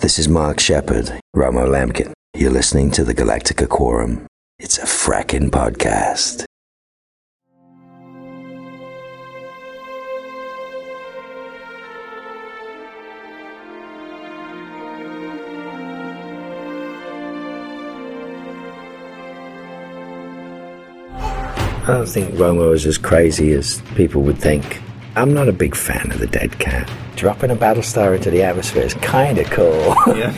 This is Mark Sheppard, Romo Lampkin. You're listening to the Galactica Quorum. It's a frackin' podcast. I don't think Romo is as crazy as people would think. I'm not a big fan of the dead cat. Dropping a Battlestar into the atmosphere is kind of cool. Yeah.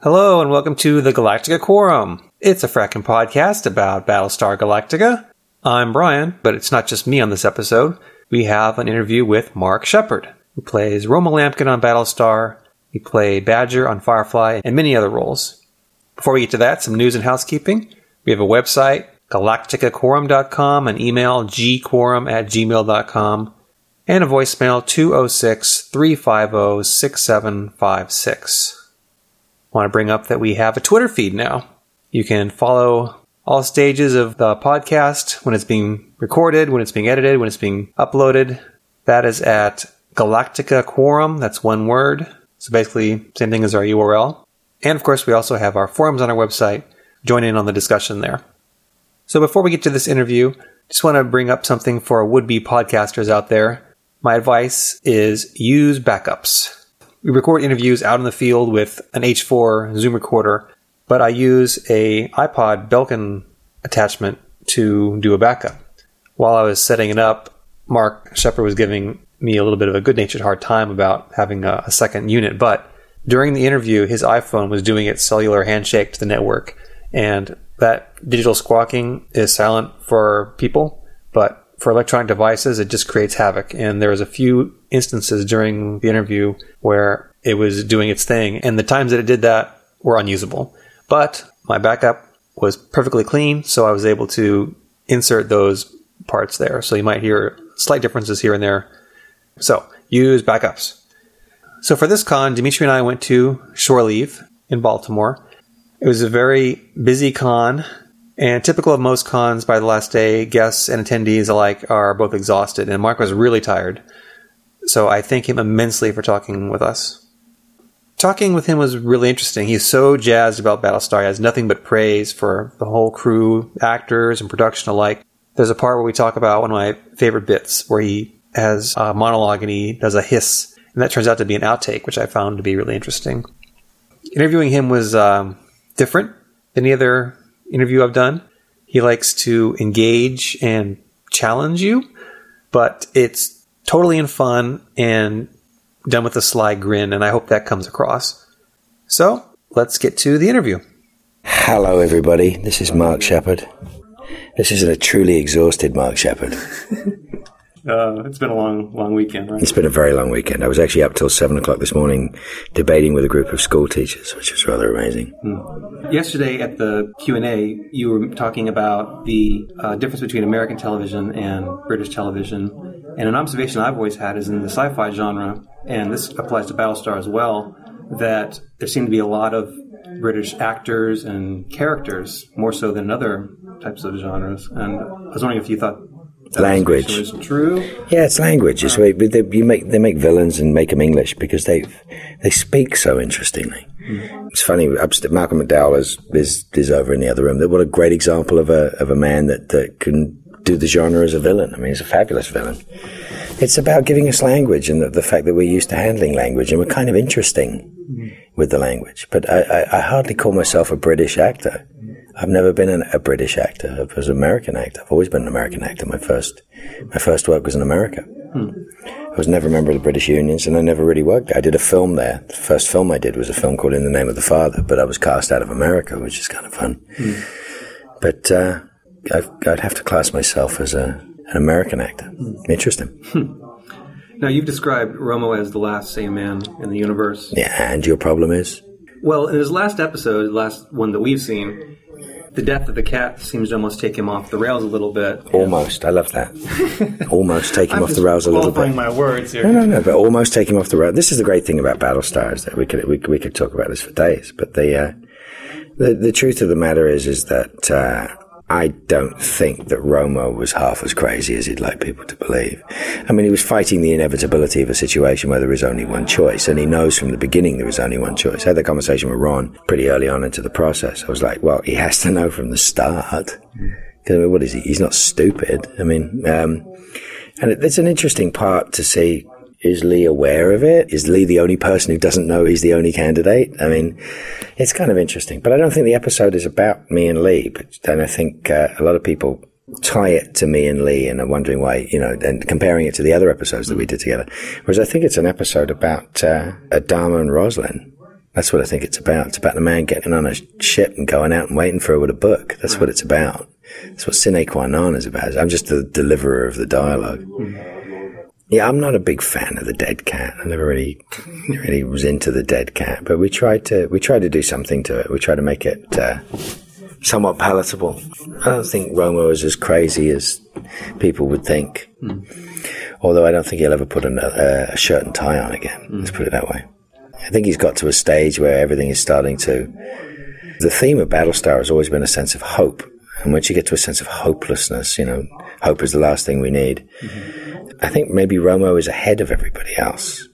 Hello and welcome to the Galactica Quorum. It's a fracking podcast about Battlestar Galactica. I'm Brian, but it's not just me on this episode. We have an interview with Mark Sheppard, who plays Romo Lampkin on Battlestar. He played Badger on Firefly and many other roles. Before we get to that, some news and housekeeping. We have a website, galacticaquorum.com, an email, gquorum at gmail.com, and a voicemail 206 350 6756. Want to bring up that we have a Twitter feed now. You can follow all stages of the podcast when it's being recorded, when it's being edited, when it's being uploaded. That is at Galactica Quorum. That's one word. So basically, same thing as our URL. And of course, we also have our forums on our website. Join in on the discussion there. So before we get to this interview, just want to bring up something for would-be podcasters out there. My advice is use backups. We record interviews out in the field with an H4 Zoom recorder, but I use a iPod Belkin attachment to do a backup. While I was setting it up, Mark Shepard was giving me a little bit of a good-natured hard time about having a, a second unit, but during the interview, his iPhone was doing its cellular handshake to the network, and that digital squawking is silent for people, but for electronic devices, it just creates havoc. And there was a few instances during the interview where it was doing its thing, and the times that it did that were unusable. But my backup was perfectly clean, so I was able to insert those parts there. So you might hear slight differences here and there. So use backups. So for this con, Dimitri and I went to Shore Leave in Baltimore. It was a very busy con, and typical of most cons by the last day, guests and attendees alike are both exhausted, and Mark was really tired. So I thank him immensely for talking with us. Talking with him was really interesting. He's so jazzed about Battlestar. He has nothing but praise for the whole crew, actors, and production alike. There's a part where we talk about one of my favorite bits where he has a monologue and he does a hiss, and that turns out to be an outtake, which I found to be really interesting. Interviewing him was um, different than any other interview I've done. He likes to engage and challenge you, but it's totally in fun and done with a sly grin, and I hope that comes across. So let's get to the interview. Hello, everybody. This is Mark Sheppard. This isn't a truly exhausted Mark Sheppard. Uh, it's been a long, long weekend, right? It's been a very long weekend. I was actually up till seven o'clock this morning debating with a group of school teachers, which was rather amazing. Yesterday at the Q and A, you were talking about the uh, difference between American television and British television, and an observation I've always had is in the sci-fi genre, and this applies to Battlestar as well, that there seem to be a lot of British actors and characters more so than other types of genres. And I was wondering if you thought Language. was true. Yeah, it's language. It's way, they, you make they make villains and make them English because they they speak so interestingly. It's funny. Malcolm McDowell is, is is over in the other room. What a great example of a of a man that, that can do the genre as a villain. I mean, he's a fabulous villain. It's about giving us language and the, the fact that we're used to handling language and we're kind of interesting with the language. But I, I, I hardly call myself a British actor. I've never been an, a British actor. I was an American actor. I've always been an American actor. My first, my first work was in America. Hmm. I was never a member of the British unions, and I never really worked. I did a film there. The first film I did was a film called In the Name of the Father, but I was cast out of America, which is kind of fun. Hmm. But uh, I've, I'd have to class myself as a, an American actor. Hmm. Interesting. Now you've described Romo as the last sane man in the universe. Yeah, and your problem is? Well, in his last episode, the last one that we've seen, the death of the cat seems to almost take him off the rails a little bit. Almost. I love that. almost take him I'm off the rails a little bit. my words here. No, no, no, but almost take him off the rail. This is the great thing about Battlestar is that we could we, we could talk about this for days. But the uh, the the truth of the matter is is that uh, I don't think that Romo was half as crazy as he'd like people to believe. I mean, he was fighting the inevitability of a situation where there is only one choice, and he knows from the beginning there is only one choice. I had the conversation with Ron pretty early on into the process. I was like, well, he has to know from the start. I mean, what is he? He's not stupid. I mean, um, and it, it's an interesting part to see is Lee aware of it? Is Lee the only person who doesn't know he's the only candidate? I mean, it's kind of interesting. But I don't think the episode is about me and Lee. But then I think uh, a lot of people tie it to me and Lee and are wondering why, you know, and comparing it to the other episodes that we did together. Whereas I think it's an episode about uh, Adama and Roslin. That's what I think it's about. It's about the man getting on a ship and going out and waiting for her with a book. That's what it's about. That's what sine qua non is about. I'm just the deliverer of the dialogue. Yeah, I'm not a big fan of the dead cat. I never really, really was into the dead cat, but we tried to, we tried to do something to it. We tried to make it, uh, somewhat palatable. I don't think Romo is as crazy as people would think. Hmm. Although I don't think he'll ever put a, uh, a shirt and tie on again. Hmm. Let's put it that way. I think he's got to a stage where everything is starting to. The theme of Battlestar has always been a sense of hope. And once you get to a sense of hopelessness, you know, hope is the last thing we need. Mm-hmm. I think maybe Romo is ahead of everybody else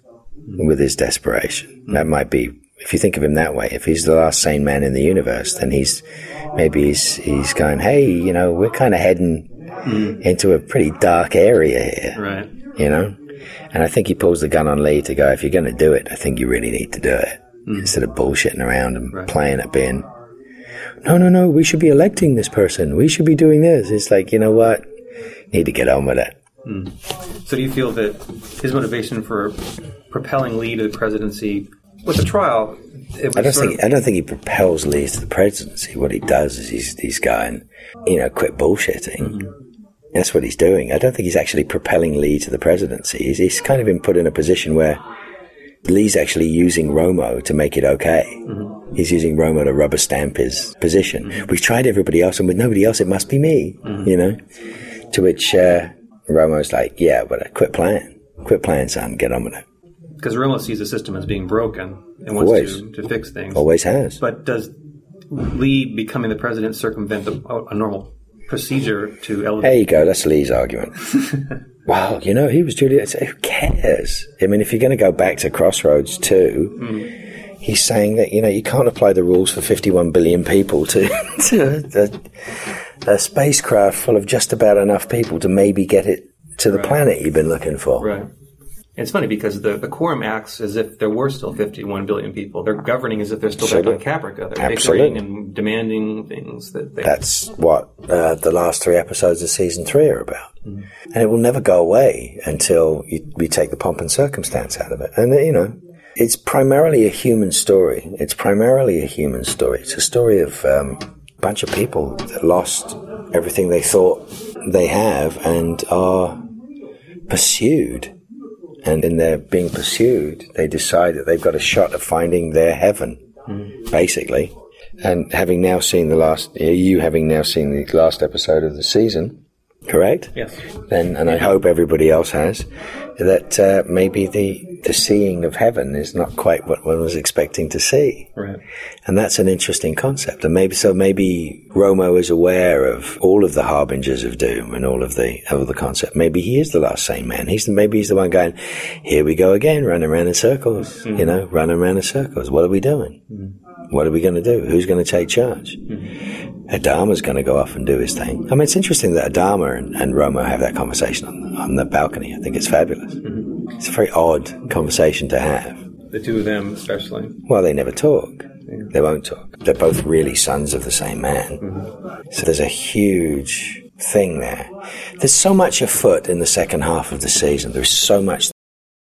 with his desperation. That might be, if you think of him that way, if he's the last sane man in the universe, then he's, maybe he's, he's going, hey, you know, we're kind of heading mm-hmm. into a pretty dark area here, Right. you know? And I think he pulls the gun on Lee to go, if you're going to do it, I think you really need to do it. Mm-hmm. Instead of bullshitting around and playing at being, no, no, no, we should be electing this person. We should be doing this. It's like, you know what? Need to get on with it. Hmm. So do you feel that his motivation for propelling Lee to the presidency with the trial? It was I don't think I don't think he propels Lee to the presidency. What he does is he's he's going, you know, quit bullshitting. Hmm. That's what he's doing. I don't think he's actually propelling Lee to the presidency. He's, he's kind of been put in a position where Lee's actually using Romo to make it okay. Mm-hmm. He's using Romo to rubber stamp his position. We've tried everybody else, and with nobody else, it must be me. You know. To which uh, Romo's like, "Yeah, but uh, quit playing, quit playing, son. Get on with it." because Romo sees the system as being broken and wants Always. to, to fix things. Always has. But does Lee becoming the president circumvent the, a normal procedure to elevate? There you go. That's Lee's argument. well, you know, he was Juliet. Who cares? I mean, if you're going to go back to Crossroads too, he's saying that you know you can't apply the rules for 51 billion people to, to a, a spacecraft full of just about enough people to maybe get it to the planet you've been looking for. Right. It's funny because the, the quorum acts as if there were still 51 billion people. They're governing as if they're still back on Caprica. They're Absolutely. and demanding things that they. That's what uh, the last three episodes of season three are about. And it will never go away until you, we take the pomp and circumstance out of it. And, you know, it's primarily a human story. It's primarily a human story. It's a story of um, a bunch of people that lost everything they thought they have and are pursued. And in their being pursued, they decide that they've got a shot of finding their heaven, basically. And having now seen the last, you having now seen the last episode of the season, correct? yes. Then, and I hope everybody else has, that uh, maybe the the seeing of heaven is not quite what one was expecting to see. Right. And that's an interesting concept. And maybe so maybe Romo is aware of all of the harbingers of doom and all of the of the concept. Maybe he is the last sane man. He's the, maybe he's the one going, Here we go again, running around in circles. You know, running around in circles. What are we doing? What are we going to do? Who's going to take charge? Mm-hmm. Adama's going to go off and do his thing. I mean, it's interesting that Adama and, and Romo have that conversation on, on the balcony. I think it's fabulous. Mm-hmm. It's a very odd conversation to have. The two of them, especially. Well, they never talk. They won't talk. They're both really sons of the same man. Mm-hmm. So there's a huge thing there. There's so much afoot in the second half of the season. There's so much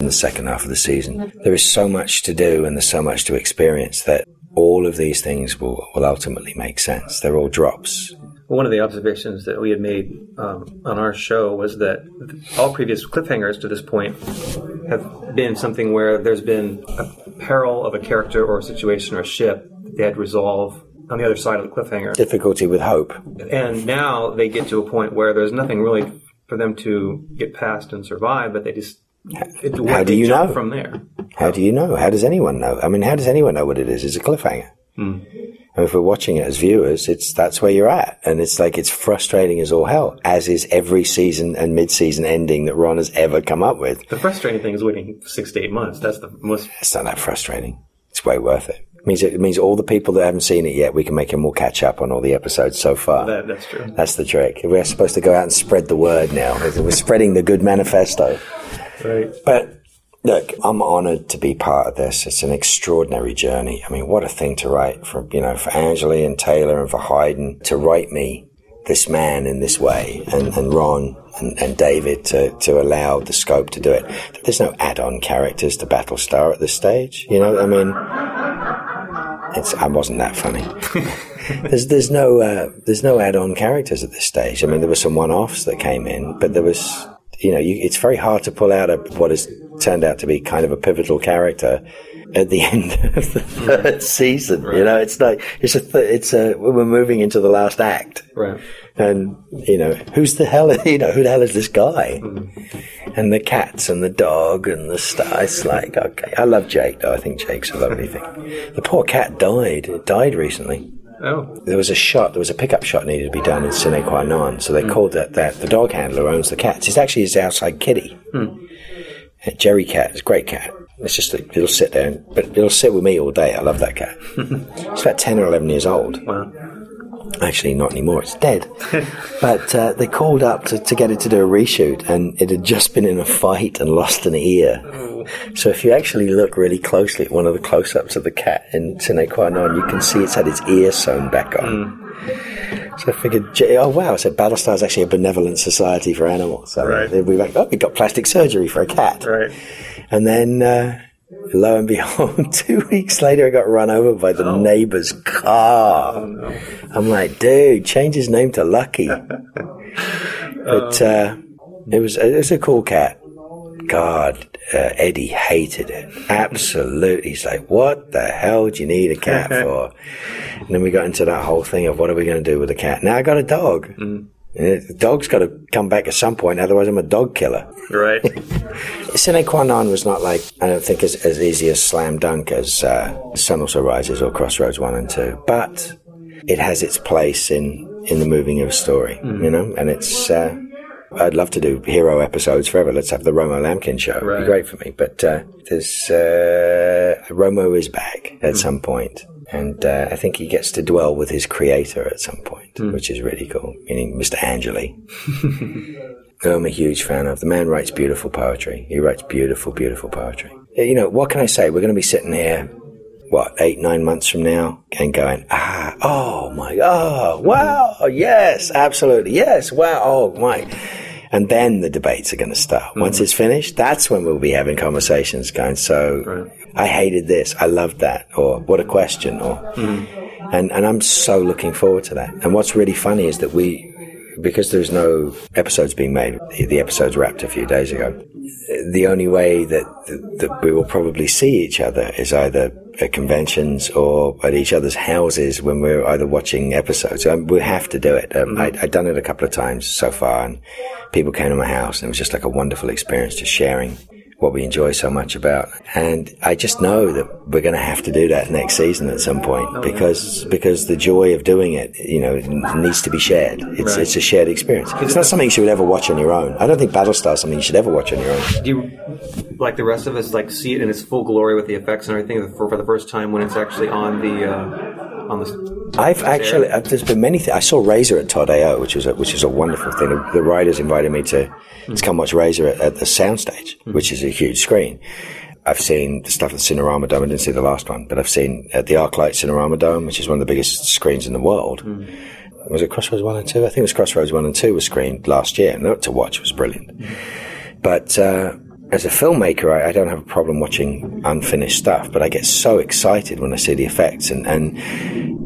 in the second half of the season. There is so much to do and there's so much to experience that all of these things will, will ultimately make sense. They're all drops. One of the observations that we had made um, on our show was that all previous cliffhangers to this point have been something where there's been a peril of a character or a situation or a ship that they had to resolve on the other side of the cliffhanger. Difficulty with hope. And now they get to a point where there's nothing really for them to get past and survive, but they just How do you know? from there? How do you know? How does anyone know? I mean, how does anyone know what it is? It's a cliffhanger. I And if we're watching it as viewers, it's that's where you're at, and it's like it's frustrating as all hell, as is every season and mid-season ending that Ron has ever come up with. The frustrating thing is waiting six to eight months. That's the most. It's not that frustrating. It's way worth it. It means it means all the people that haven't seen it yet, we can make them all catch up on all the episodes so far. That, that's true. That's the trick. We're supposed to go out and spread the word now. We're spreading the good manifesto. Right. But look, I'm honoured to be part of this. It's an extraordinary journey. I mean, what a thing to write for you know for Angeli and Taylor and for Hayden to write me this man in this way, and, and Ron and, and David to, to allow the scope to do it. There's no add-on characters to Battlestar at this stage. You know, I mean, it's I wasn't that funny. there's there's no uh, there's no add-on characters at this stage. I mean, there were some one-offs that came in, but there was you know, you, it's very hard to pull out a, what has turned out to be kind of a pivotal character at the end of the third season. Right. You know, it's like it's a th- it's a we're moving into the last act, right? And you know, who's the hell? You know, who the hell is this guy? Mm-hmm. And the cats and the dog and the star. It's like okay, I love Jake though. I think Jake's a lovely thing. The poor cat died. It died recently. Oh. There was a shot, there was a pickup shot needed to be done in Sine Qua Non, so they mm. called that, that the dog handler owns the cats. It's actually his outside kitty. Mm. Jerry cat, it's a great cat. It's just, a, it'll sit there, and, but it'll sit with me all day. I love that cat. it's about 10 or 11 years old. Wow. Actually, not anymore. It's dead. but uh, they called up to, to get it to do a reshoot, and it had just been in a fight and lost an ear. So if you actually look really closely at one of the close-ups of the cat in Sine Qua Non, you can see it's had its ear sewn back on. Mm. So I figured, oh wow, so Battlestar is actually a benevolent society for animals. So right. we like, oh, we got plastic surgery for a cat. Right. And then, uh, lo and behold, two weeks later, I got run over by the oh. neighbor's car. Oh, no. I'm like, dude, change his name to Lucky. but uh, it was it was a cool cat. God, uh, Eddie hated it. Absolutely. He's like, what the hell do you need a cat for? and then we got into that whole thing of what are we going to do with a cat? Now I got a dog. Mm. The dog's got to come back at some point, otherwise I'm a dog killer. Right. Sine qua non was not like, I don't think as, as easy as slam dunk as uh, Son Also Rises or Crossroads 1 and 2, but it has its place in, in the moving of a story, mm. you know, and it's, uh, I'd love to do hero episodes forever. Let's have the Romo Lampkin show. Right. It'd be great for me. But uh, there's uh, Romo is back at mm. some point, and uh, I think he gets to dwell with his creator at some point, mm. which is really cool. Meaning Mr. Angeli, I'm a huge fan of. The man writes beautiful poetry. He writes beautiful, beautiful poetry. You know what can I say? We're going to be sitting here what, eight, nine months from now and going, ah, oh my, oh, wow, yes, absolutely, yes, wow, oh my. And then the debates are going to start. Mm-hmm. Once it's finished, that's when we'll be having conversations going, so right. I hated this, I loved that, or what a question, or, mm-hmm. and, and I'm so looking forward to that. And what's really funny is that we, because there's no episodes being made, the episodes wrapped a few days ago. The only way that, that we will probably see each other is either at conventions or at each other's houses when we're either watching episodes. Um, we have to do it. Um. I, I've done it a couple of times so far, and people came to my house, and it was just like a wonderful experience, just sharing what we enjoy so much about. And I just know that we're going to have to do that next season at some point oh, because because the joy of doing it, you know, needs to be shared. It's right. it's a shared experience. It's not something you should ever watch on your own. I don't think Battlestar is something you should ever watch on your own. Do you, like the rest of us, like see it in its full glory with the effects and everything for, for the first time when it's actually on the uh, on the I've actually uh, there's been many things. I saw Razor at Todd AO, which was a, which is a wonderful thing. The, the writers invited me to mm. to come watch Razor at, at the soundstage, mm. which is a huge screen. I've seen the stuff at the Cinerama Dome. I didn't see the last one, but I've seen at the ArcLight Cinerama Dome, which is one of the biggest screens in the world. Mm. Was it Crossroads One and Two? I think it was Crossroads One and Two was screened last year, and to watch was brilliant. Hmm. But uh, as a filmmaker, I, I, don't have a problem watching unfinished stuff, but I get so excited when I see the effects. And, and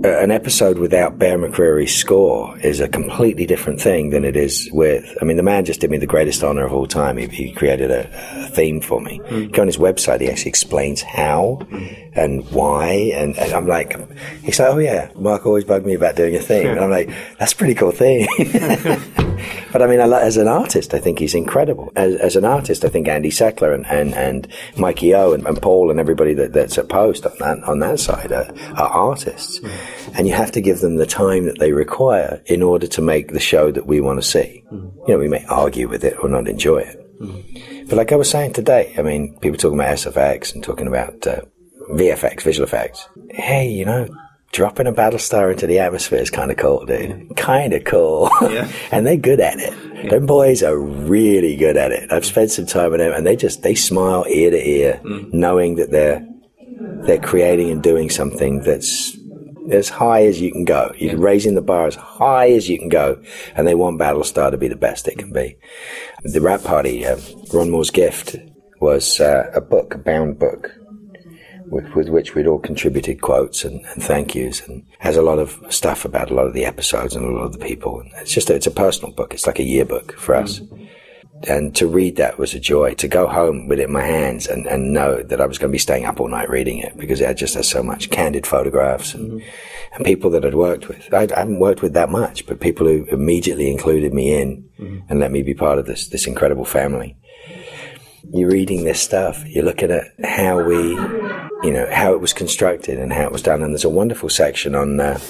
uh, an episode without Bear McCreary's score is a completely different thing than it is with. I mean, the man just did me the greatest honor of all time. He, he created a, a, theme for me. Mm. Go on his website, he actually explains how mm. and why. And, and, I'm like, he's like, oh yeah, Mark always bugged me about doing a theme. and I'm like, that's a pretty cool thing. But I mean, I, as an artist, I think he's incredible. As, as an artist, I think Andy Seklir and, and, and Mikey O and, and Paul and everybody that, that's at Post on that, on that side are, are artists. Mm. And you have to give them the time that they require in order to make the show that we want to see. Mm. You know, we may argue with it or not enjoy it. Mm. But like I was saying today, I mean, people talking about SFX and talking about uh, VFX, visual effects. Hey, you know, dropping a Battlestar into the atmosphere is kind of cool, dude. Kind of cool. Yeah. and they're good at it. Them boys are really good at it. I've spent some time with them, and they just they smile ear to ear, knowing that they're they're creating and doing something that's as high as you can go. You're raising the bar as high as you can go, and they want Battlestar to be the best it can be. The wrap party, uh, Ron Moore's gift was uh, a book, a bound book, with, with which we'd all contributed quotes and, and thank yous, and has a lot of stuff about a lot of the episodes and a lot of the people. And it's just a, it's a personal book. It's like a yearbook for us. And to read that was a joy. To go home with it in my hands and, and know that I was going to be staying up all night reading it because it just has so much candid photographs and, and people that I'd worked with. I, I haven't worked with that much, but people who immediately included me in and let me be part of this this incredible family. You're reading this stuff. You're looking at how we, you know, how it was constructed and how it was done. And there's a wonderful section on. Uh,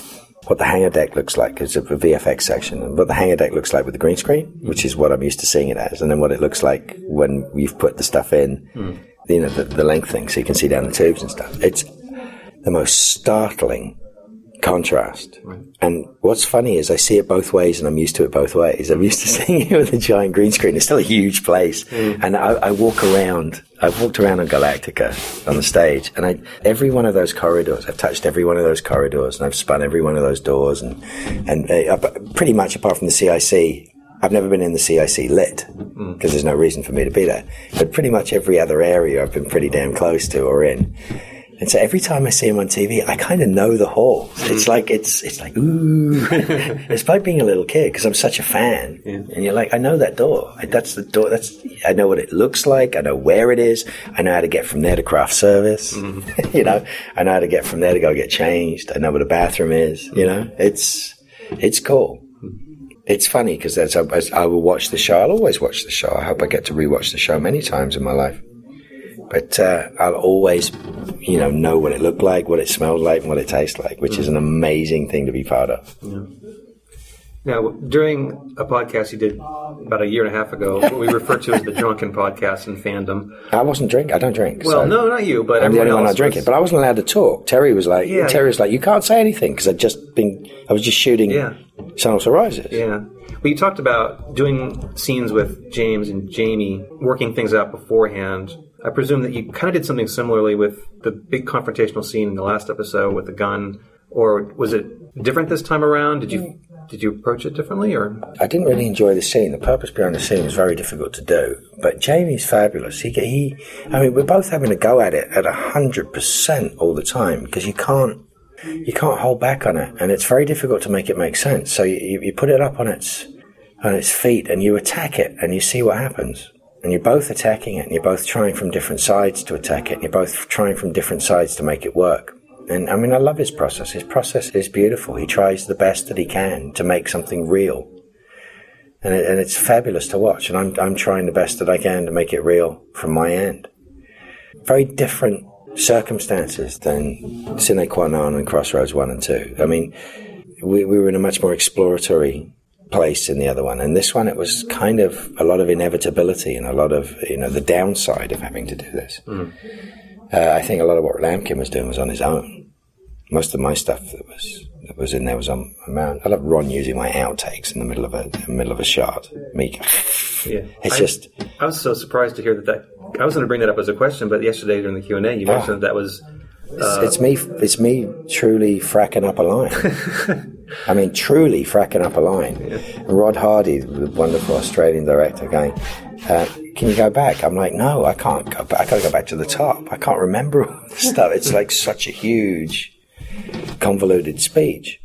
what the hangar deck looks like. It's a VFX section, and what the hangar deck looks like with the green screen, which is what I'm used to seeing it as, and then what it looks like when you've put the stuff in, you know, the, the length thing, so you can see down the tubes and stuff. It's the most startling contrast. And what's funny is I see it both ways, and I'm used to it both ways. I'm used to seeing it with a giant green screen. It's still a huge place, mm. and I, I walk around. I've walked around on Galactica on the stage, and I every one of those corridors. I've touched every one of those corridors, and I've spun every one of those doors, and and uh, uh pretty much apart from the CIC. I've never been in the CIC lit mm. because there's no reason for me to be there. But pretty much every other area I've been pretty damn close to or in. And so every time I see him on TV, I kind of know the halls. It's like it's it's like ooh, it's like being a little kid because I'm such a fan. And you're like, I know that door. That's the door. That's I know what it looks like. I know where it is. I know how to get from there to craft service. Mm-hmm. you know, I know how to get from there to go get changed. I know where the bathroom is. You know, it's it's cool. It's funny because as, I- as I will watch the show, I'll always watch the show. I hope I get to rewatch the show many times in my life. But uh, I'll always, you know, know what it looked like, what it smelled like, and what it tastes like, which is an amazing thing to be part of. Now, during a podcast you did about a year and a half ago, what we refer to as the drunken podcast in fandom. I wasn't drink. I don't drink. Well, so no, not you, but I'm the only one not drinking. But I wasn't allowed to talk. Terry was like, Yeah. Terry was like, you can't say anything because I'd just been, I was just shooting Yeah. Son Also Rises. Yeah. Well, you talked about doing scenes with James and Jamie, working things out beforehand. I presume that you kind of did something similarly with the big confrontational scene in the last episode with the gun, or was it different this time around? Did you did you approach it differently, or I didn't really enjoy the scene. The purpose behind the scene was very difficult to do. But Jamie's fabulous. He, he, I mean, we're both having a go at it at hundred percent all the time because you can't, you can't hold back on it, and it's very difficult to make it make sense. So you, you put it up on its, on its feet, and you attack it, and you see what happens. And you're both attacking it, and you're both trying from different sides to attack it, and you're both trying from different sides to make it work. And I mean, I love his process. His process is beautiful. He tries the best that he can to make something real and, it, and it's fabulous to watch. And I'm I'm trying the best that I can to make it real from my end. Very different circumstances than Sine Qua Non and Crossroads One and Two. I mean, we we were in a much more exploratory place in the other one, and this one it was kind of a lot of inevitability and a lot of you know the downside of having to do this. Uh, I think a lot of what Lampkin was doing was on his own. Most of my stuff that was that was in there was on my own. I love Ron using my outtakes in the middle of a middle of a shot. Me, yeah? it's I, just I was so surprised to hear that. that I was going to bring that up as a question, but yesterday during the Q and A, you mentioned that, that was it's, it's me. It's me truly fracking up a line. I mean, truly fracking up a line. And Rod Hardy, the wonderful Australian director, going, uh, "Can you go back?" I'm like, "No, I can't go back. I got to go back to the top. I can't remember all this stuff. It's like such a huge, convoluted speech."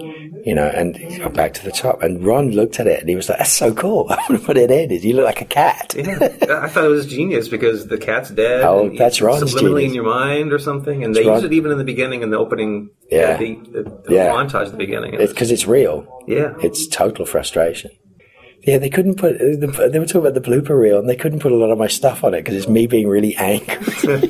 You know, and back to the top. And Ron looked at it and he was like, "That's so cool. I want to put it in. You look like a cat." Yeah, I thought it was genius because the cat's dead. Oh, that's it's Ron's Subliminally genius. in your mind or something, and they Ron. use it even in the beginning in the opening. Yeah. the, the, the Yeah. montage at the beginning. It's because it's real. yeah, It's total frustration. Yeah, they couldn't put. They were talking about the blooper reel, and they couldn't put a lot of my stuff on it because it's me being really angry.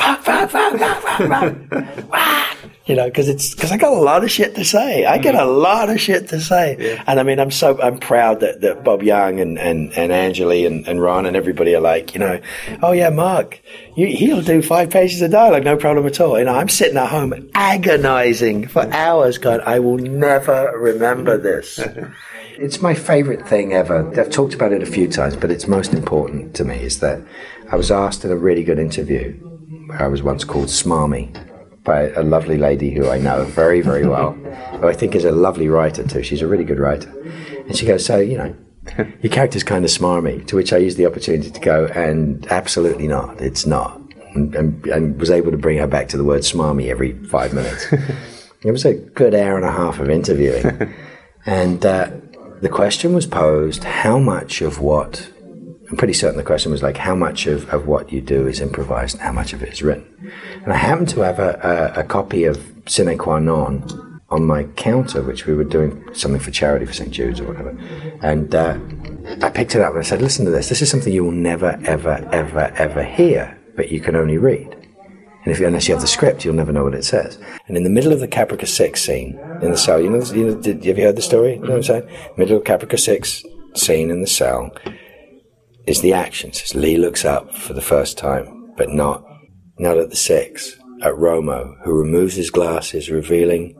you know, because it's because I got a lot of shit to say. I get a mm-hmm. lot of shit to say, yeah. and I mean, I'm so I'm proud that, that Bob Young and and and Angeli and, and Ron and everybody are like, you know, oh yeah, Mark, you, he'll do five pages of dialogue, no problem at all. You know, I'm sitting at home agonizing for hours, going, I will never remember this. it's my favorite thing ever. I've talked about it a few times, but it's most important to me is that I was asked in a really good interview. Where I was once called Smarmy by a lovely lady who I know very, very well, who I think is a lovely writer too. She's a really good writer. And she goes, So, you know, your character's kind of smarmy, to which I used the opportunity to go, and absolutely not. It's not. And, and, and was able to bring her back to the word smarmy every five minutes. it was a good hour and a half of interviewing. and uh, the question was posed how much of what I'm pretty certain the question was like, how much of, of what you do is improvised and how much of it is written? And I happened to have a, a, a copy of Sine Qua Non on my counter, which we were doing something for charity for St. Jude's or whatever. And uh, I picked it up and I said, listen to this. This is something you will never, ever, ever, ever hear, but you can only read. And if you, unless you have the script, you'll never know what it says. And in the middle of the Caprica 6 scene in the cell, you know, you know did, have you heard the story? You know what I'm saying? Middle of Caprica 6 scene in the cell, is the action. Says Lee looks up for the first time, but not not at the sex, at Romo, who removes his glasses, revealing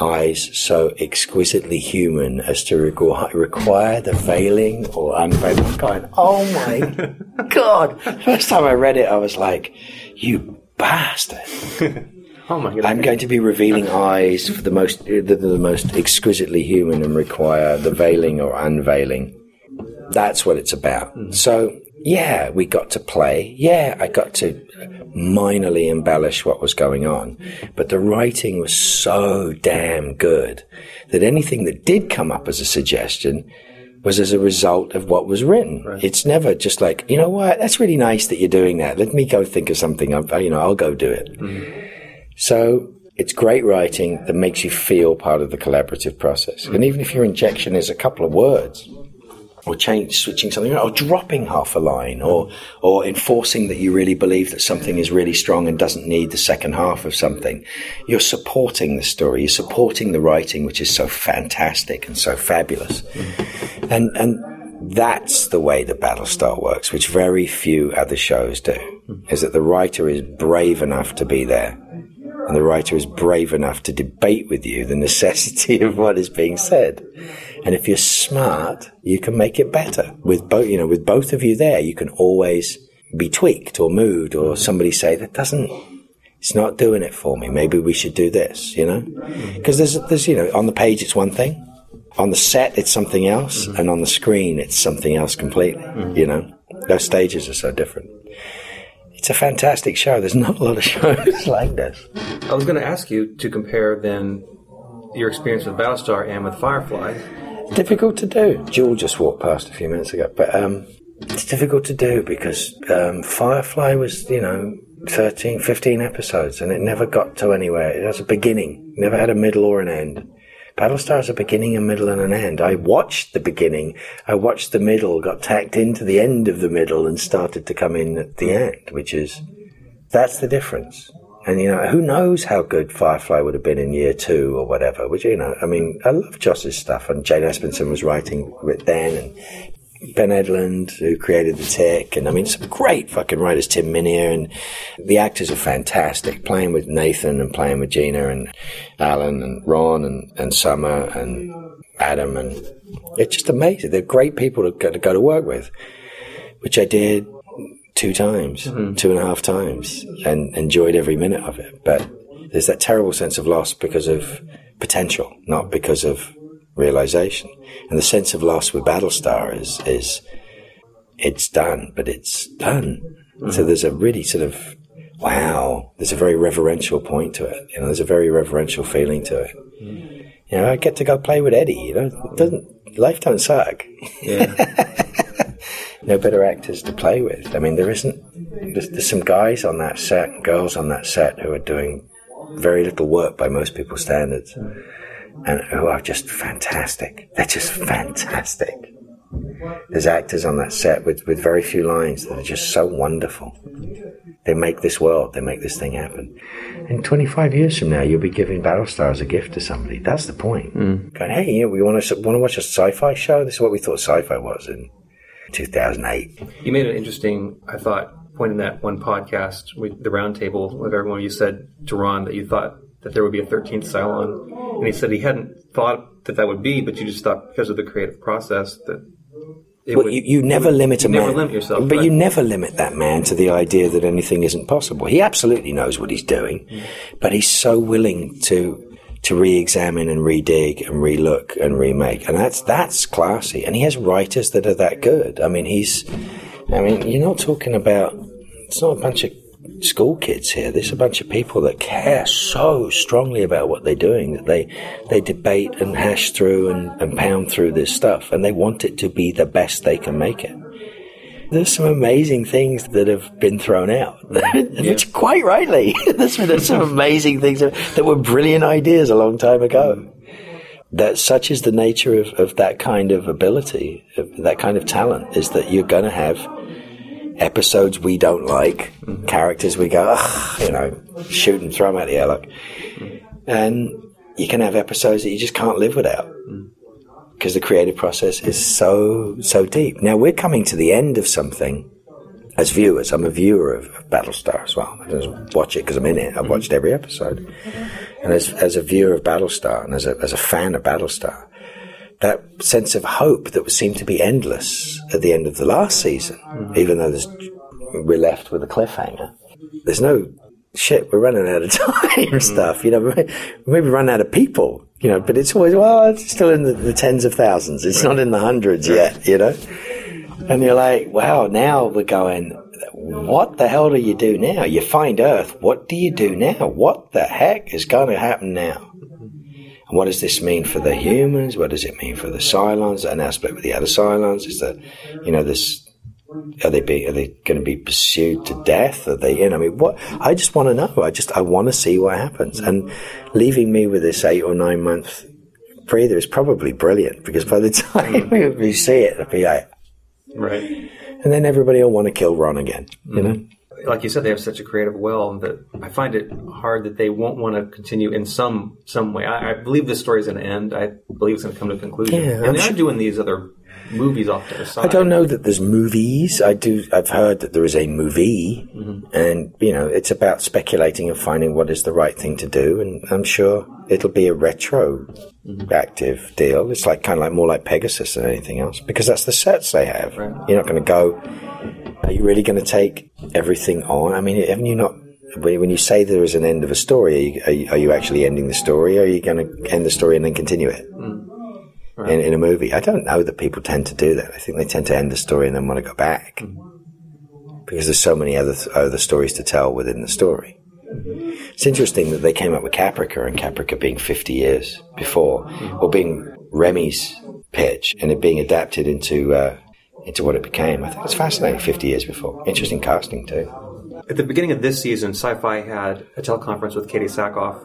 eyes so exquisitely human as to require the veiling or unveiling. I'm going, oh my god! First time I read it, I was like, you bastard. Oh my God. I'm going to be revealing eyes for the most the, the most exquisitely human and require the veiling or unveiling that's what it's about. Mm. So, yeah, we got to play. Yeah, I got to minorly embellish what was going on. But the writing was so damn good that anything that did come up as a suggestion was as a result of what was written. Right. It's never just like, you know what, that's really nice that you're doing that. Let me go think of something. i you know, I'll go do it. Mm. So it's great writing that makes you feel part of the collaborative process. Mm. And even if your injection is a couple of words, or change, switching something, or dropping half a line, or or enforcing that you really believe that something is really strong and doesn't need the second half of something. You're supporting the story. You're supporting the writing, which is so fantastic and so fabulous, and and that's the way that Battlestar works, which very few other shows do. Is that the writer is brave enough to be there and the writer is brave enough to debate with you the necessity of what is being said. And if you're smart, you can make it better. With both, you know, with both of you there, you can always be tweaked or moved or somebody say that doesn't, it's not doing it for me. Maybe we should do this, you know? Because there's, there's, you know, on the page it's one thing. On the set, it's something else. Mm-hmm. And on the screen, it's something else completely, mm-hmm. you know? Those stages are so different it's a fantastic show. There's not a lot of shows like this. I was going to ask you to compare then your experience with Battlestar and with Firefly. Difficult to do. Jewel just walked past a few minutes ago, but um, it's difficult to do because um, Firefly was, you know, 13, 15 episodes and it never got to anywhere. It has a beginning, never had a middle or an end. Battlestar has a beginning, a middle, and an end. I watched the beginning, I watched the middle, got tacked into the end of the middle, and started to come in at the end, which is that's the difference. And you know, who knows how good Firefly would have been in year two or whatever? Which you know, I mean, I love Joss's stuff, and Jane Espenson was writing with then, and Ben Edlund, who created The Tick, and I mean, some great fucking writers, Tim Minear, and the actors are fantastic. Playing with Nathan and playing with Gina and Alan and Ron and, and Summer and Adam, and it's just amazing. They're great people to, go to work with, which I did two times, mm-hmm. two and a half times, and enjoyed every minute of it. But there's that terrible sense of loss because of potential, not because of realization. And the sense of loss with Battlestar is, is it's done, but it's done. Mm-hmm. So there's a really sort of, wow, there's a very reverential point to it. You know, there's a very reverential feeling to it. Mm-hmm. You know, I get to go play with Eddie, you know, it doesn't, life don't suck. Yeah. no better actors to play with. I mean, there isn't, there's, there's some guys on that set, girls on that set who are doing very little work by most people's standards. And who are just fantastic. They're just fantastic. There's actors on that set with, with very few lines that are just so wonderful. They make this world, they make this thing happen. And 25 years from now, you'll be giving Battlestar as a gift to somebody. That's the point. Mm. Going, hey, you know, we want to want to watch a sci-fi show. This is what we thought sci-fi was in 2008. You made an interesting, I thought, point in that one podcast, with the roundtable with everyone. You said to Ron that you thought that there would be a 13th Cylon, and he said he hadn't thought that that would be, but you just thought because of the creative process that well, would, you, you never would, limit a man. Never limit yourself, but right. you never limit that man to the idea that anything isn't possible. He absolutely knows what he's doing, mm. but he's so willing to to re-examine and re-dig and re-look and remake, and that's that's classy. And he has writers that are that good. I mean, he's. I mean, you're not talking about. It's not a bunch of school kids here. There's a bunch of people that care so strongly about what they're doing that they they debate and hash through and, and pound through this stuff, and they want it to be the best they can make it. There's some amazing things that have been thrown out, yeah. quite rightly. there's been some amazing things that were brilliant ideas a long time ago. That such is the nature of, of that kind of ability, of that kind of talent, is that you're going to have episodes we don't like, mm-hmm. characters we go, you know, shoot and throw them at the airlock. Mm-hmm. And you can have episodes that you just can't live without because the creative process is so, so deep. Now we're coming to the end of something as viewers. I'm a viewer of, Battlestar as well. I don't watch it because I'm in it. I've watched every episode. And as, as a viewer of Battlestar and as a, as a fan of Battlestar, that sense of hope that seemed to be endless at the end of the last season, mm-hmm. even though we're left with a cliffhanger. There's no shit, we're running out of time mm-hmm. stuff, you know, maybe run out of people, you know, but it's always, well, it's still in the, the tens of thousands. It's not in the hundreds yet, you know? And you're like, wow, now we're going, what the hell do you do now? You find Earth. What do you do now? What the heck is going to happen now? And what does this mean for the humans? What does it mean for the Cylons? An aspect with the other Cylons is that, you know, this, are they be, are they going to be pursued to death? Are they in? I mean, what, I just want to know. I just, I want to see what happens. And leaving me with this eight or nine month breather is probably brilliant because by the time we see it, it'll be like, right. And then everybody will want to kill Ron again, you mm-hmm. know? like you said, they have such a creative well that I find it hard that they won't want to continue in some some way. I, I believe this story is going to end. I believe it's going to come to a conclusion. Yeah, and I'm they are doing these other movies off to the side. I don't know that there's movies. I do. I've heard that there is a movie, mm-hmm. and you know, it's about speculating and finding what is the right thing to do. And I'm sure it'll be a retro mm-hmm. deal. It's like kind of like more like Pegasus than anything else because that's the sets they have. Right. You're not going to go are you really going to take everything on? I mean, haven't you not? When you say there is an end of a story, are you, are you, are you actually ending the story? Or are you going to end the story and then continue it mm. Right. in, in, a movie? I don't know that people tend to do that. I think they tend to end the story and then want to go back mm. because there's so many other other stories to tell within the story. It's interesting that they came up with Caprica and Caprica being 50 years before, mm. or being Remi's pitch and it being adapted into uh, into what it became. I think it's fascinating 50 years before. Interesting casting, too. At the beginning of this season, Sci Fi had a teleconference with Katee Sackhoff,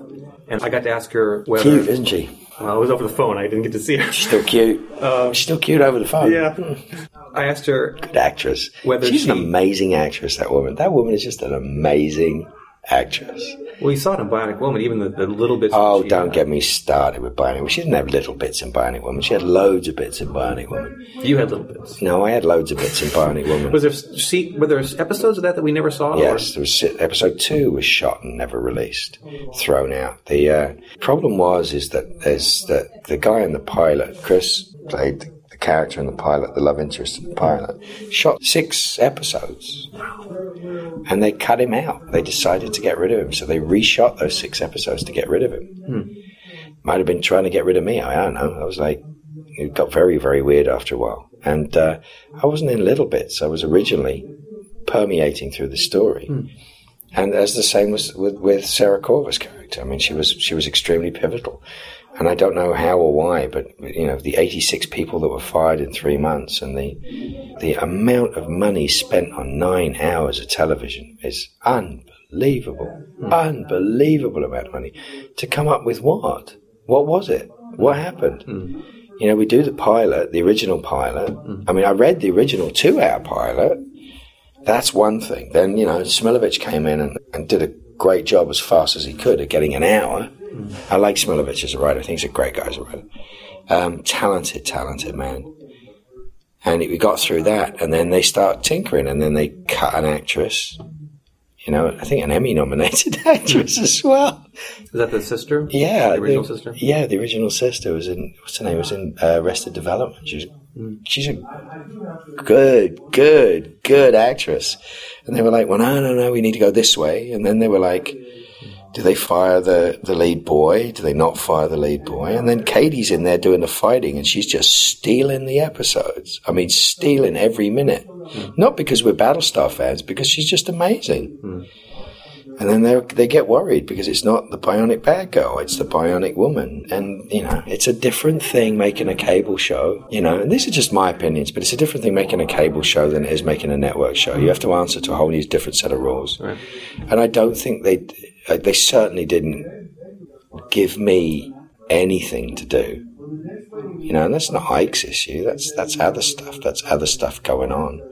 and I got to ask her whether. Cute, isn't she? Well, it was over the phone. I didn't get to see her. She's still cute. Um, She's still cute over the phone. Yeah. I asked her. Good actress. Whether She's she, an amazing actress, that woman. That woman is just an amazing actress. Well, you saw it in Bionic Woman, even the, the little bits. Oh, don't had. get me started with Bionic Woman. She didn't have little bits in Bionic Woman. She had loads of bits in Bionic Woman. You had little bits. No, I had loads of bits in Bionic Woman. was there see, were there episodes of that that we never saw? Yes, there was episode two was shot and never released, thrown out. The uh, problem was is that there's that the guy in the pilot, Chris played the character in the pilot, the love interest in the pilot, shot six episodes. And they cut him out. They decided to get rid of him. So they reshot those six episodes to get rid of him. Hmm. Might have been trying to get rid of me. I don't know. I was like, it got very, very weird after a while. And uh, I wasn't in little bits. I was originally permeating through the story. Hmm. And as the same was with, with Sarah Corver's character. I mean, she was she was extremely pivotal and I don't know how or why, but you know, the 86 people that were fired in three months and the the amount of money spent on nine hours of television is unbelievable, mm. unbelievable amount of money to come up with what? What was it? What happened? You know, we do the pilot, the original pilot. I mean, I read the original two-hour pilot. That's one thing. Then, you know, Smilovic came in and, and did a great job as fast as he could at getting an hour. I like Smilovic as a writer. I think he's a great guy as a writer. Um, talented, talented man. And we got through that, and then they start tinkering, and then they cut an actress. You know, I think an Emmy nominated actress as well. Is that the sister? Yeah, The original the- sister? Yeah, the original sister was in what's her name? Was in uh, Arrested Development. She was, she's a good, good, good actress. And they were like, "Well, no, no, no, we need to go this way." And then they were like, "Do they fire the the lead boy? Do they not fire the lead boy?" And then Katee's in there doing the fighting, and she's just stealing the episodes. I mean, stealing every minute. Hmm. Not because we're Battlestar fans, because she's just amazing. Hmm. And then they they get worried because it's not the bionic bad girl, it's the bionic woman. And, you know, it's a different thing making a cable show, you know, and these are just my opinions, but it's a different thing making a cable show than it is making a network show. You have to answer to a whole new different set of rules. Right. And I don't think they, uh, they certainly didn't give me anything to do. You know, and that's not Eick's issue. That's that's other stuff. That's other stuff going on.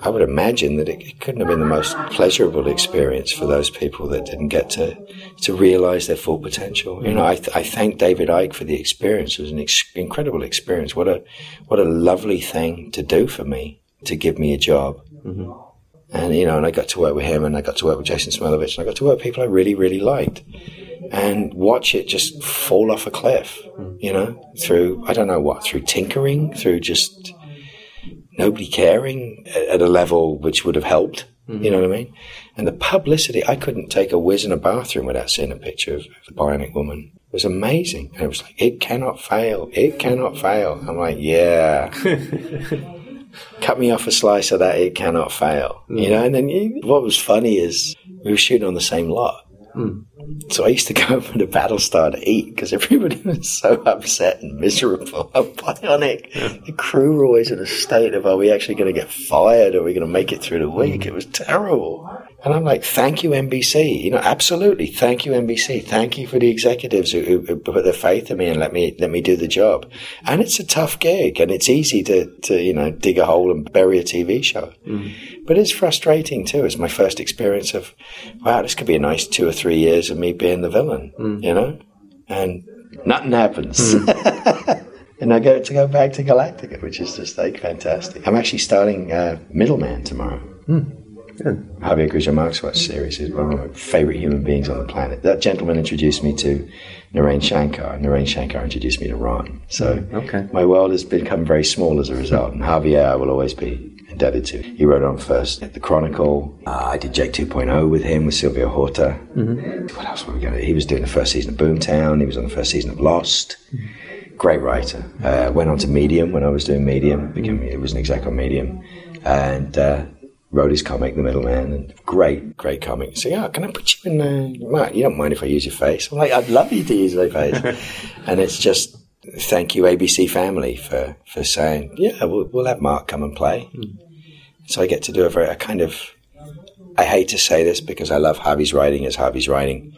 I would imagine that it, it couldn't have been the most pleasurable experience for those people that didn't get to to realize their full potential. You know, I, th- I thank David Eick for the experience. It was an ex- incredible experience. What a what a lovely thing to do for me to give me a job. And you know, and I got to work with him, and I got to work with Jason Smilovic, and I got to work with people I really, really liked, and watch it just fall off a cliff. Hmm. You know, through I don't know what, through tinkering, through just nobody caring at at a level which would have helped. Hmm. You know what I mean? And the publicity, I couldn't take a whiz in a bathroom without seeing a picture of the bionic woman. It was amazing. And it was like, it cannot fail. It cannot fail. I'm like, yeah. Cut me off a slice of that. It cannot fail. You mm. know, and then you, what was funny is we were shooting on the same lot. Mm. So I used to go over to Battlestar to eat because everybody was so upset and miserable. Bionic. The crew were always in a state of, are we actually going to get fired? Are we going to make it through the week? It was terrible. And I'm like, thank you, NBC. You know, absolutely. Thank you, NBC. Thank you for the executives who, who, put their faith in me and let me, let me do the job. And it's a tough gig and it's easy to, to, you know, dig a hole and bury a TV show. Mm. But it's frustrating too. It's my first experience of, wow, this could be a nice two or three years of me being the villain, mm. you know? And nothing happens. Hmm. and I get to go back to Galactica, which is just like fantastic. I'm actually starting uh, Middleman tomorrow. Hmm. Good. Javier Marxuach series is one of my favorite human beings on the planet. That gentleman introduced me to Naren Shankar. Naren Shankar introduced me to Ron. So Okay. my world has become very small as a result. And Javier, I will always be indebted to. He wrote on first at the Chronicle. Uh, I did Jake 2.0 with him with Silvio Horta. What else were we going to? He was doing the first season of Boomtown. He was on the first season of Lost. Great writer. Uh, went on to Medium when I was doing Medium. Became it was an exec on Medium, and uh, wrote his comic, The Middleman. And great, great comic. So yeah, can I put you in? there? Mark, you don't mind if I use your face? I'm like, I'd love you to use my face. and it's just thank you ABC family for for saying yeah, we'll, we'll have Mark come and play. Hmm. So I get to do a very a kind of. I hate to say this because I love Javier's writing as Javier's writing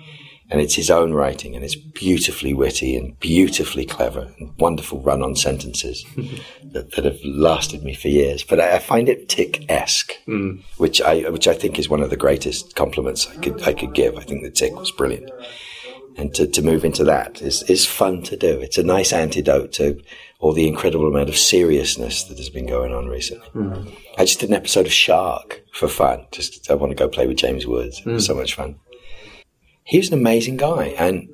and it's his own writing, and it's beautifully witty and beautifully clever, and wonderful run-on sentences that, that have lasted me for years. But I, I find it Tick-esque, hmm. which I which I think is one of the greatest compliments I could I could give. I think the Tick was brilliant, and to, to move into that is is fun to do. It's a nice antidote to all the incredible amount of seriousness that has been going on recently. Hmm. I just did an episode of Shark for fun. Just I want to go play with James Woods. It was hmm. so much fun he was an amazing guy and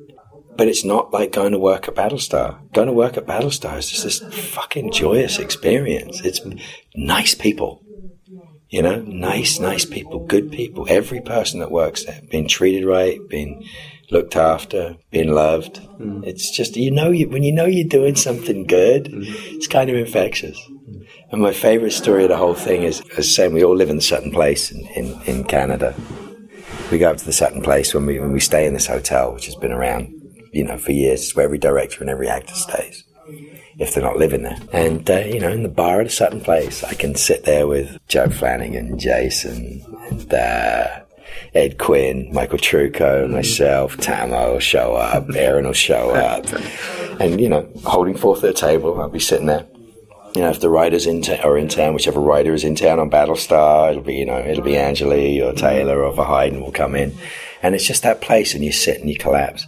but it's not like going to work at Battlestar. Going to work at Battlestar is just this fucking joyous experience. It's nice people. You know, nice, nice people, good people. Every person that works there, being treated right, being looked after, being loved. Mm. It's just, you know, you, when you know you're doing something good, mm. it's kind of infectious. And my favorite story of the whole thing is, as saying, we all live in a certain Place in, in, in Canada we go up to the Sutton Place when we when we stay in this hotel, which has been around, you know, for years. It's where every director and every actor stays, if they're not living there. And uh, you know, in the bar at a Sutton Place, I can sit there with Joe Flanigan, Jason, and uh, Ed Quinn, Michael Trucco, myself, Tahmoh will show up, Aaron will show up, and you know, holding forth at a table, I'll be sitting there. You know, if the writers in ta- are in town, whichever writer is in town on Battlestar, it'll be you know, it'll be Angeli or mm. Taylor or Verheiden will come in, and it's just that place, and you sit and you collapse.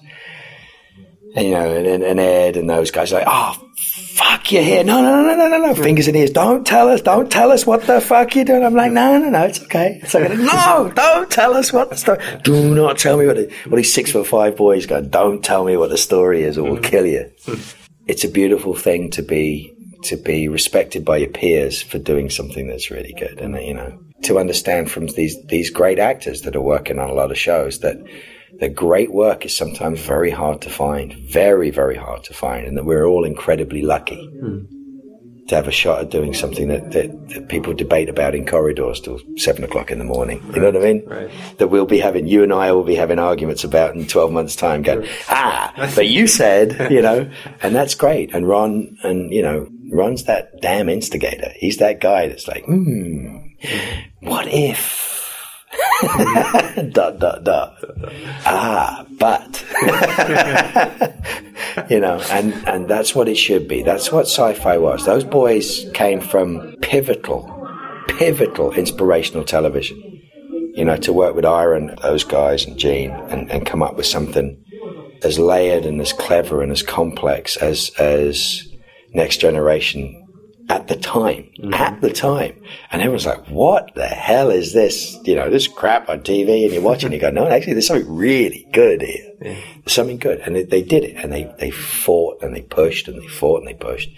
And you know, and, and Ed and those guys are like, oh fuck, you're here. No, no, no, no, no, no. Fingers in ears. Don't tell us. Don't tell us what the fuck you're doing. I'm like, no, no, no. It's okay. It's okay. no, don't tell us what the story. Do not tell me what. The, what these six foot five boys go. Don't tell me what the story is, or we'll mm. kill you. it's a beautiful thing to be to be respected by your peers for doing something that's really good, and you know, to understand from these these great actors that are working on a lot of shows that that great work is sometimes very hard to find, very, very hard to find, and that we're all incredibly lucky mm. to have a shot at doing something that, that, that, people debate about in corridors till seven o'clock in the morning. You know what I mean? Right. That we'll be having, you and I will be having arguments about in 12 months' time going, ah, but you said, you know, and that's great. And Ron, and, you know, Ron's that damn instigator. He's that guy that's like, hmm, what if? dot dot dot. Ah, but you know, and and that's what it should be. That's what sci-fi was. Those boys came from pivotal, pivotal inspirational television. You know, to work with Iron, those guys, and Gene, and, and come up with something as layered and as clever and as complex as as Next Generation at the time, mm-hmm. at the time. And everyone's like, what the hell is this? You know, this crap on TV and you're watching, you go, no, actually there's something really good here. Yeah. There's something good. And they, they, did it and they, they fought and they pushed and they fought and they pushed.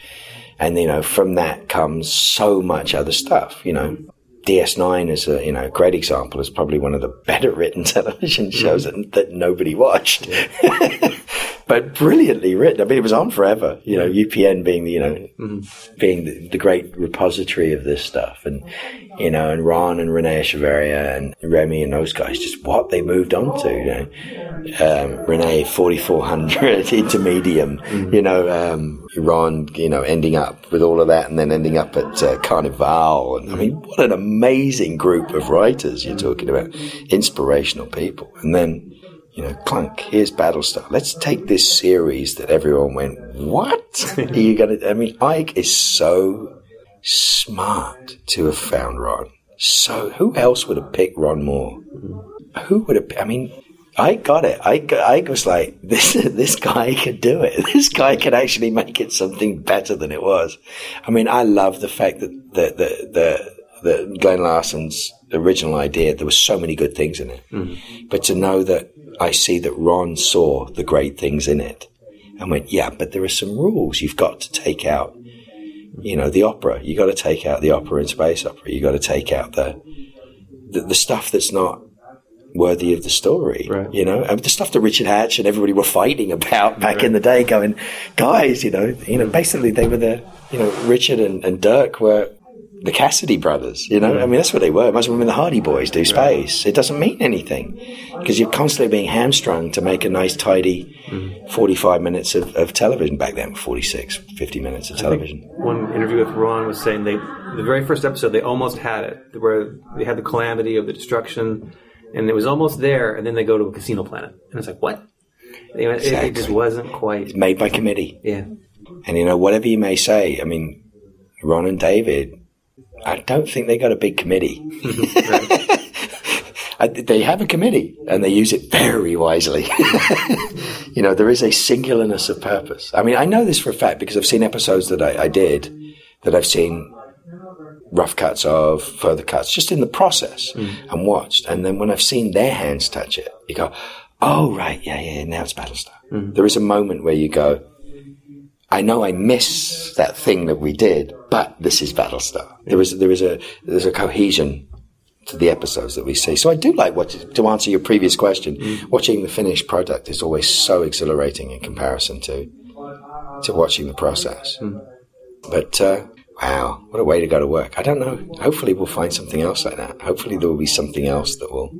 And, you know, from that comes so much other stuff, you know. DS9 is a you know great example. Is probably one of the better written television shows mm-hmm. that, that nobody watched. Yeah. but brilliantly written. I mean, it was on forever. You know, UPN being the you know mm-hmm. being the, the, great repository of this stuff, and you know, and Ron and René Echevarria and Remi and those guys, just what they moved on to. You know, um, Renee forty four hundred into medium. Mm-hmm. You know, um, Ron, you know, ending up with all of that, and then ending up at uh, Carnivàle. And I mean, what an amazing group of writers you're talking about, inspirational people, and then you know, clunk, here's Battlestar. Let's take this series that everyone went, what? Are you going to, I mean, Eick is so smart to have found Ron. So who else would have picked Ron Moore? Who would have, I mean, I got it. I, I was like, this, this guy could do it. This guy could actually make it something better than it was. I mean, I love the fact that the, the, the, the Glen Larson's original idea, there were so many good things in it. Mm-hmm. But to know that I see that Ron saw the great things in it and went, yeah, but there are some rules. You've got to take out, you know, the opera. You got to take out the opera and space opera. You got to take out the, the, the stuff that's not worthy of the story, right. you know, and the stuff that Richard Hatch and everybody were fighting about back right. in the day, going, guys, you know, you know, basically they were the, you know, Richard and, and Dirk were the Cassidy brothers. You know, I mean, that's what they were. Most must have been the Hardy Boys do space. It doesn't mean anything because you're constantly being hamstrung to make a nice, tidy mm-hmm. 45 minutes of, of, television. Back then, 46, 50 minutes of television. one interview with Ron was saying they, the very first episode, they almost had it, where they had the calamity of the destruction, and it was almost there, and then they go to a casino planet, and it's like, what? It, exactly. it just wasn't quite. It's made by committee. Yeah. And you know, whatever you may say, I mean, Ron and David I don't think they got a big committee. they have a committee and they use it very wisely. you know, there is a singularness of purpose. I mean, I know this for a fact because I've seen episodes that I, I did that I've seen rough cuts of, further cuts, just in the process mm. and watched. And then when I've seen their hands touch it, you go, oh, right, yeah, yeah, now it's Battlestar. Mm. There is a moment where you go, I know I miss that thing that we did, but this is Battlestar. There is there is a there's a cohesion to the episodes that we see. So I do like what to answer your previous question. Mm. Watching the finished product is always so exhilarating in comparison to to watching the process. Mm. But uh, wow, what a way to go to work! I don't know. Hopefully, we'll find something else like that. Hopefully, there will be something else that will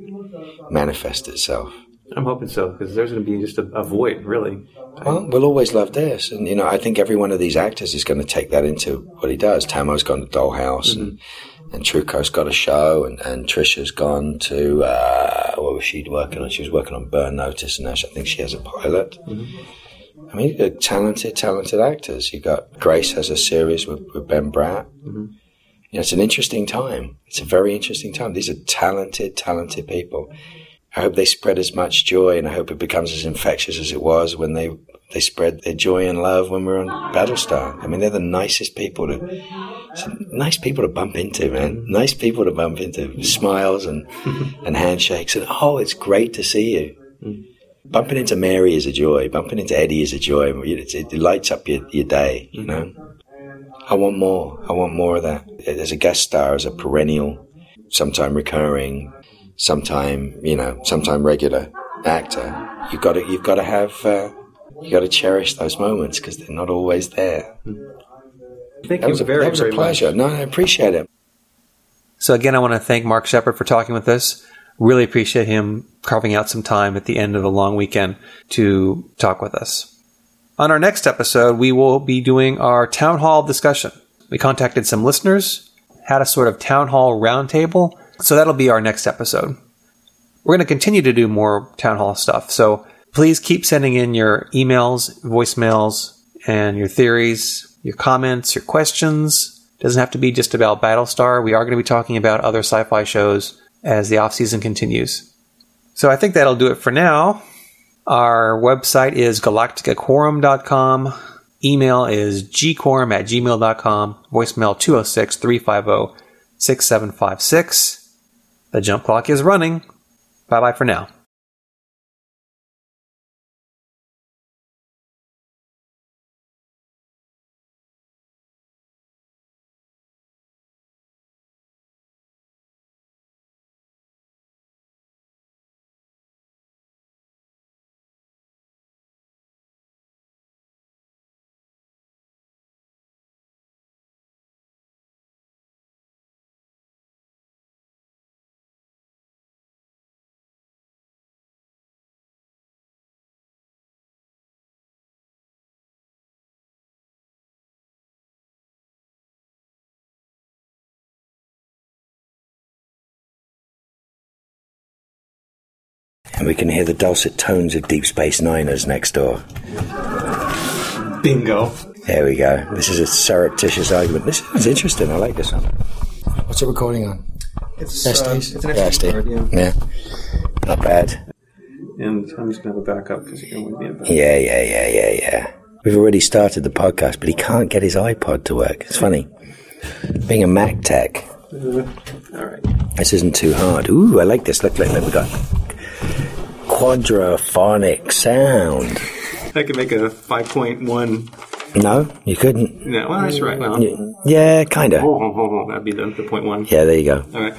manifest itself. I'm hoping so because there's going to be just a, a void, really. Well, we'll always love this, and you know, I think every one of these actors is going to take that into what he does. Tahmoh's gone to Dollhouse, mm-hmm. and and Trucco's got a show, and, and Tricia's gone to uh, what was she working on? She was working on Burn Notice, and now I think she has a pilot. Mm-hmm. I mean, you've got talented, talented actors. You've got Grace has a series with, with Ben Bratt. Mm-hmm. You know, it's an interesting time. It's a very interesting time. These are talented, talented people. I hope they spread as much joy, and I hope it becomes as infectious as it was when they they spread their joy and love when we were on Battlestar. I mean, they're the nicest people to nice people to bump into, man. Nice people to bump into. Smiles and and handshakes, and oh, it's great to see you. Bumping into Mary is a joy. Bumping into Eddie is a joy. It, it lights up your, your day, you know. I want more. I want more of that. As a guest star, as a perennial, sometime recurring, sometime you know, sometime regular actor, you've got to you've got to have uh, you got to cherish those moments because they're not always there. Thank That you was a, very, that was a pleasure. much. No, I appreciate it. So again, I want to thank Mark Sheppard for talking with us. Really appreciate him carving out some time at the end of the long weekend to talk with us. On our next episode, we will be doing our town hall discussion. We contacted some listeners, had a sort of town hall roundtable, so that'll be our next episode. We're going to continue to do more town hall stuff, so please keep sending in your emails, voicemails, and your theories, your comments, your questions. It Doesn't have to be just about Battlestar. We are going to be talking about other sci-fi shows as the off season continues. So I think that'll do it for now. Our website is galacticaquorum.com. Email is gquorum at gmail.com. Voicemail 206 350 6756. The jump clock is running. Bye bye for now. And we can hear the dulcet tones of Deep Space Niners next door. Bingo. There we go. This is a surreptitious argument. This is interesting. I like this one. What's it recording on? It's, Estes? Uh, it's an Yeah, SD card, yeah. Yeah. Not bad. And I'm just going to have a backup because you're going to with me. Yeah, yeah, yeah, yeah, yeah. We've already started the podcast, but he can't get his iPod to work. It's funny. Being a Mac tech, uh, All right. this isn't too hard. Ooh, I like this. Look, look, look. We got quadraphonic sound. I could make a 5.1. No, you couldn't. No, well, that's right. Well, Yeah, kind of. oh, oh, oh, that'd be the, the point one. Yeah, there you go. All right.